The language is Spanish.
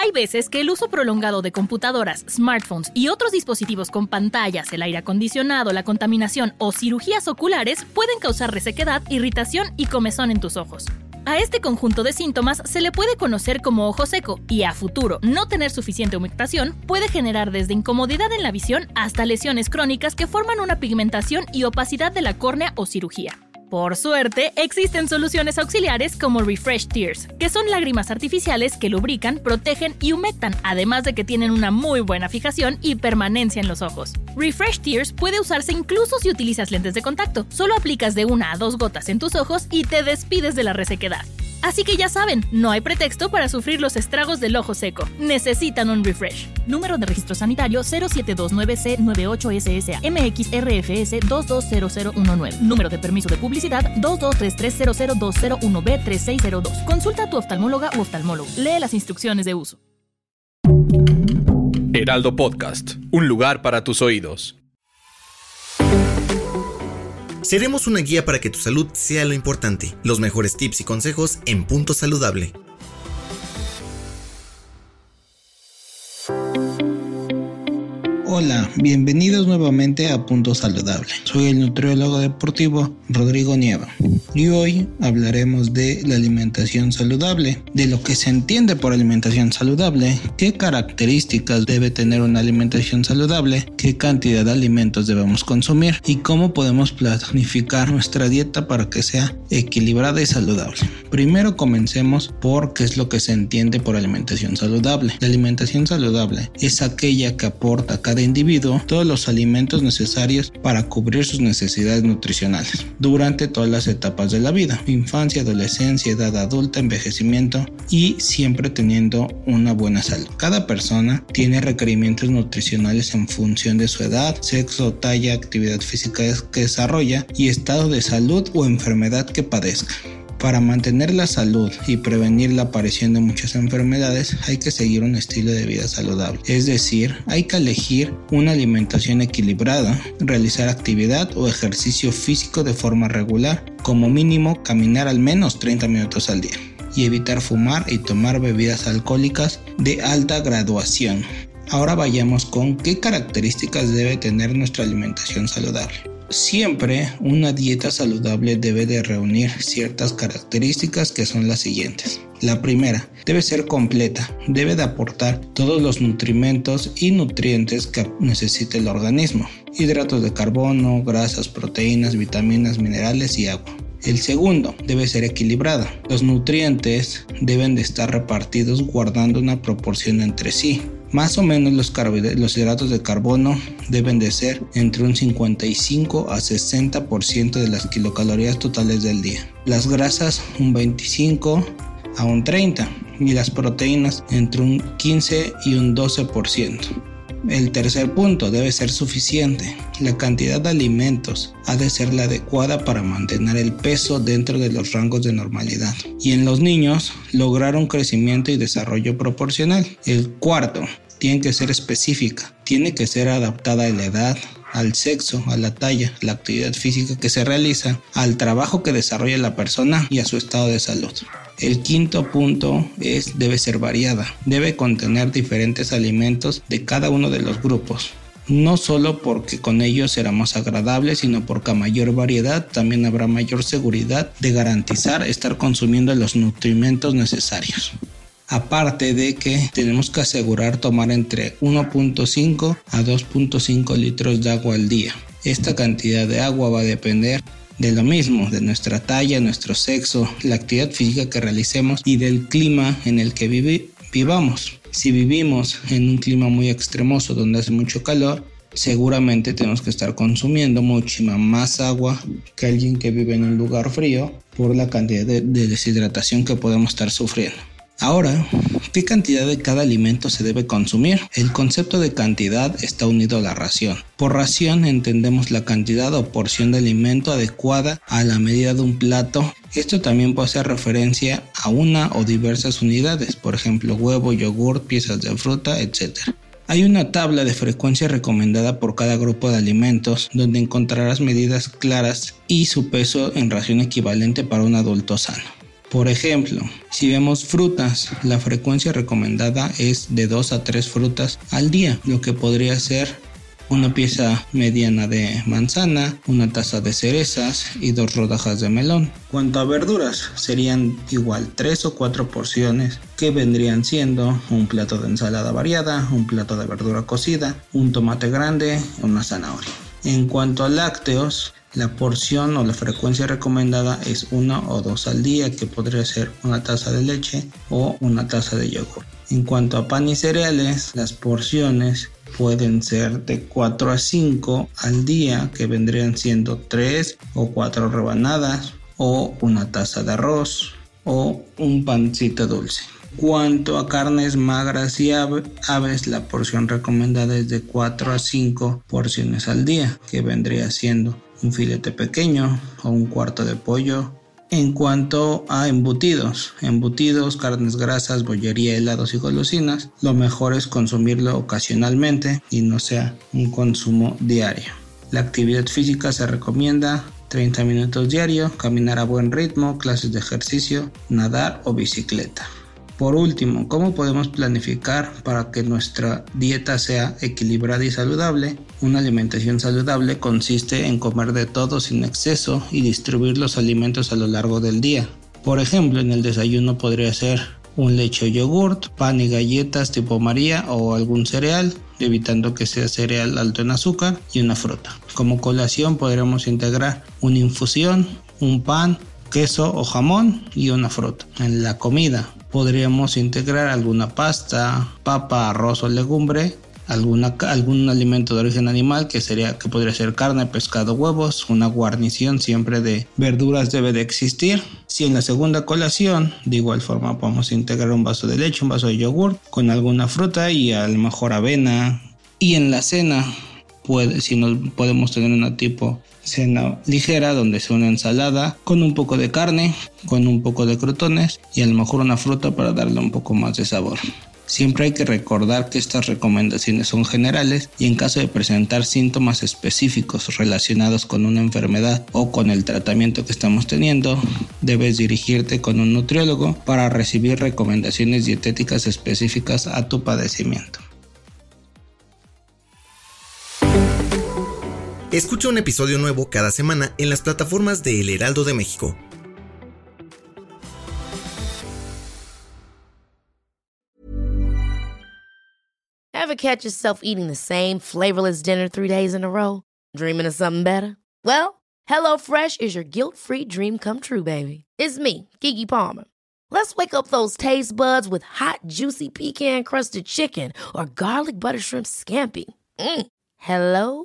Hay veces que el uso prolongado de computadoras, smartphones y otros dispositivos con pantallas, el aire acondicionado, la contaminación o cirugías oculares pueden causar resequedad, irritación y comezón en tus ojos. A este conjunto de síntomas se le puede conocer como ojo seco y a futuro no tener suficiente humectación puede generar desde incomodidad en la visión hasta lesiones crónicas que forman una pigmentación y opacidad de la córnea o cirugía. Por suerte, existen soluciones auxiliares como Refresh Tears, que son lágrimas artificiales que lubrican, protegen y humectan, además de que tienen una muy buena fijación y permanencia en los ojos. Refresh Tears puede usarse incluso si utilizas lentes de contacto. Solo aplicas de una a dos gotas en tus ojos y te despides de la resequedad. Así que ya saben, no hay pretexto para sufrir los estragos del ojo seco. Necesitan un refresh. Número de registro sanitario 0729C98SSA MXRFS 220019. Número de permiso de publicidad 223300201B3602. Consulta a tu oftalmóloga u oftalmólogo. Lee las instrucciones de uso. Heraldo Podcast, un lugar para tus oídos. Seremos una guía para que tu salud sea lo importante. Los mejores tips y consejos en Punto Saludable. Hola, bienvenidos nuevamente a Punto Saludable. Soy el nutriólogo deportivo Rodrigo Nieva y hoy hablaremos de la alimentación saludable, de lo que se entiende por alimentación saludable, qué características debe tener una alimentación saludable, qué cantidad de alimentos debemos consumir y cómo podemos planificar nuestra dieta para que sea equilibrada y saludable. Primero comencemos por qué es lo que se entiende por alimentación saludable. La alimentación saludable es aquella que aporta cada individuo todos los alimentos necesarios para cubrir sus necesidades nutricionales durante todas las etapas de la vida, infancia, adolescencia, edad adulta, envejecimiento y siempre teniendo una buena salud. Cada persona tiene requerimientos nutricionales en función de su edad, sexo, talla, actividad física que desarrolla y estado de salud o enfermedad que padezca. Para mantener la salud y prevenir la aparición de muchas enfermedades hay que seguir un estilo de vida saludable. Es decir, hay que elegir una alimentación equilibrada, realizar actividad o ejercicio físico de forma regular, como mínimo caminar al menos 30 minutos al día y evitar fumar y tomar bebidas alcohólicas de alta graduación. Ahora vayamos con qué características debe tener nuestra alimentación saludable. Siempre una dieta saludable debe de reunir ciertas características que son las siguientes. La primera, debe ser completa, debe de aportar todos los nutrimentos y nutrientes que necesite el organismo. Hidratos de carbono, grasas, proteínas, vitaminas, minerales y agua. El segundo debe ser equilibrada. Los nutrientes deben de estar repartidos guardando una proporción entre sí. Más o menos los, los hidratos de carbono deben de ser entre un 55 a 60% de las kilocalorías totales del día. Las grasas un 25 a un 30 y las proteínas entre un 15 y un 12%. El tercer punto debe ser suficiente. La cantidad de alimentos ha de ser la adecuada para mantener el peso dentro de los rangos de normalidad. Y en los niños, lograr un crecimiento y desarrollo proporcional. El cuarto, tiene que ser específica, tiene que ser adaptada a la edad, al sexo, a la talla, a la actividad física que se realiza, al trabajo que desarrolla la persona y a su estado de salud. El quinto punto es debe ser variada, debe contener diferentes alimentos de cada uno de los grupos. No solo porque con ellos será más agradable, sino porque a mayor variedad también habrá mayor seguridad de garantizar estar consumiendo los nutrimentos necesarios. Aparte de que tenemos que asegurar tomar entre 1.5 a 2.5 litros de agua al día. Esta cantidad de agua va a depender de lo mismo, de nuestra talla, nuestro sexo, la actividad física que realicemos y del clima en el que vivamos. Si vivimos en un clima muy extremoso donde hace mucho calor, seguramente tenemos que estar consumiendo muchísima más agua que alguien que vive en un lugar frío por la cantidad de deshidratación que podemos estar sufriendo. Ahora, ¿qué cantidad de cada alimento se debe consumir? El concepto de cantidad está unido a la ración. Por ración entendemos la cantidad o porción de alimento adecuada a la medida de un plato. Esto también puede hacer referencia a una o diversas unidades, por ejemplo huevo, yogur, piezas de fruta, etc. Hay una tabla de frecuencia recomendada por cada grupo de alimentos donde encontrarás medidas claras y su peso en ración equivalente para un adulto sano. Por ejemplo, si vemos frutas, la frecuencia recomendada es de 2 a 3 frutas al día, lo que podría ser una pieza mediana de manzana, una taza de cerezas y dos rodajas de melón. Cuanto a verduras, serían igual 3 o 4 porciones que vendrían siendo un plato de ensalada variada, un plato de verdura cocida, un tomate grande, una zanahoria. En cuanto a lácteos, la porción o la frecuencia recomendada es una o dos al día, que podría ser una taza de leche o una taza de yogur. En cuanto a pan y cereales, las porciones pueden ser de 4 a 5 al día, que vendrían siendo 3 o 4 rebanadas, o una taza de arroz, o un pancito dulce. Cuanto a carnes magras y aves, la porción recomendada es de 4 a 5 porciones al día, que vendría siendo un filete pequeño o un cuarto de pollo. En cuanto a embutidos, embutidos, carnes grasas, bollería, helados y golosinas, lo mejor es consumirlo ocasionalmente y no sea un consumo diario. La actividad física se recomienda 30 minutos diario, caminar a buen ritmo, clases de ejercicio, nadar o bicicleta. Por último, ¿cómo podemos planificar para que nuestra dieta sea equilibrada y saludable? Una alimentación saludable consiste en comer de todo sin exceso y distribuir los alimentos a lo largo del día. Por ejemplo, en el desayuno podría ser un leche o yogurt, pan y galletas tipo María o algún cereal, evitando que sea cereal alto en azúcar y una fruta. Como colación podremos integrar una infusión, un pan, queso o jamón y una fruta. En la comida podríamos integrar alguna pasta, papa, arroz o legumbre, algún alimento de origen animal que sería que podría ser carne, pescado, huevos, una guarnición siempre de verduras debe de existir. Si en la segunda colación de igual forma podemos integrar un vaso de leche, un vaso de yogur con alguna fruta y a lo mejor avena. Y en la cena puede, si no podemos tener una tipo cena ligera donde sea una ensalada con un poco de carne, con un poco de crutones y a lo mejor una fruta para darle un poco más de sabor. Siempre hay que recordar que estas recomendaciones son generales y en caso de presentar síntomas específicos relacionados con una enfermedad o con el tratamiento que estamos teniendo, debes dirigirte con un nutriólogo para recibir recomendaciones dietéticas específicas a tu padecimiento. Escucha un episodio nuevo cada semana en las plataformas de El Heraldo de México. Ever catch yourself eating the same flavorless dinner three days in a row? Dreaming of something better? Well, HelloFresh is your guilt-free dream come true, baby. It's me, Kiki Palmer. Let's wake up those taste buds with hot, juicy pecan-crusted chicken or garlic butter shrimp scampi. Mm. Hello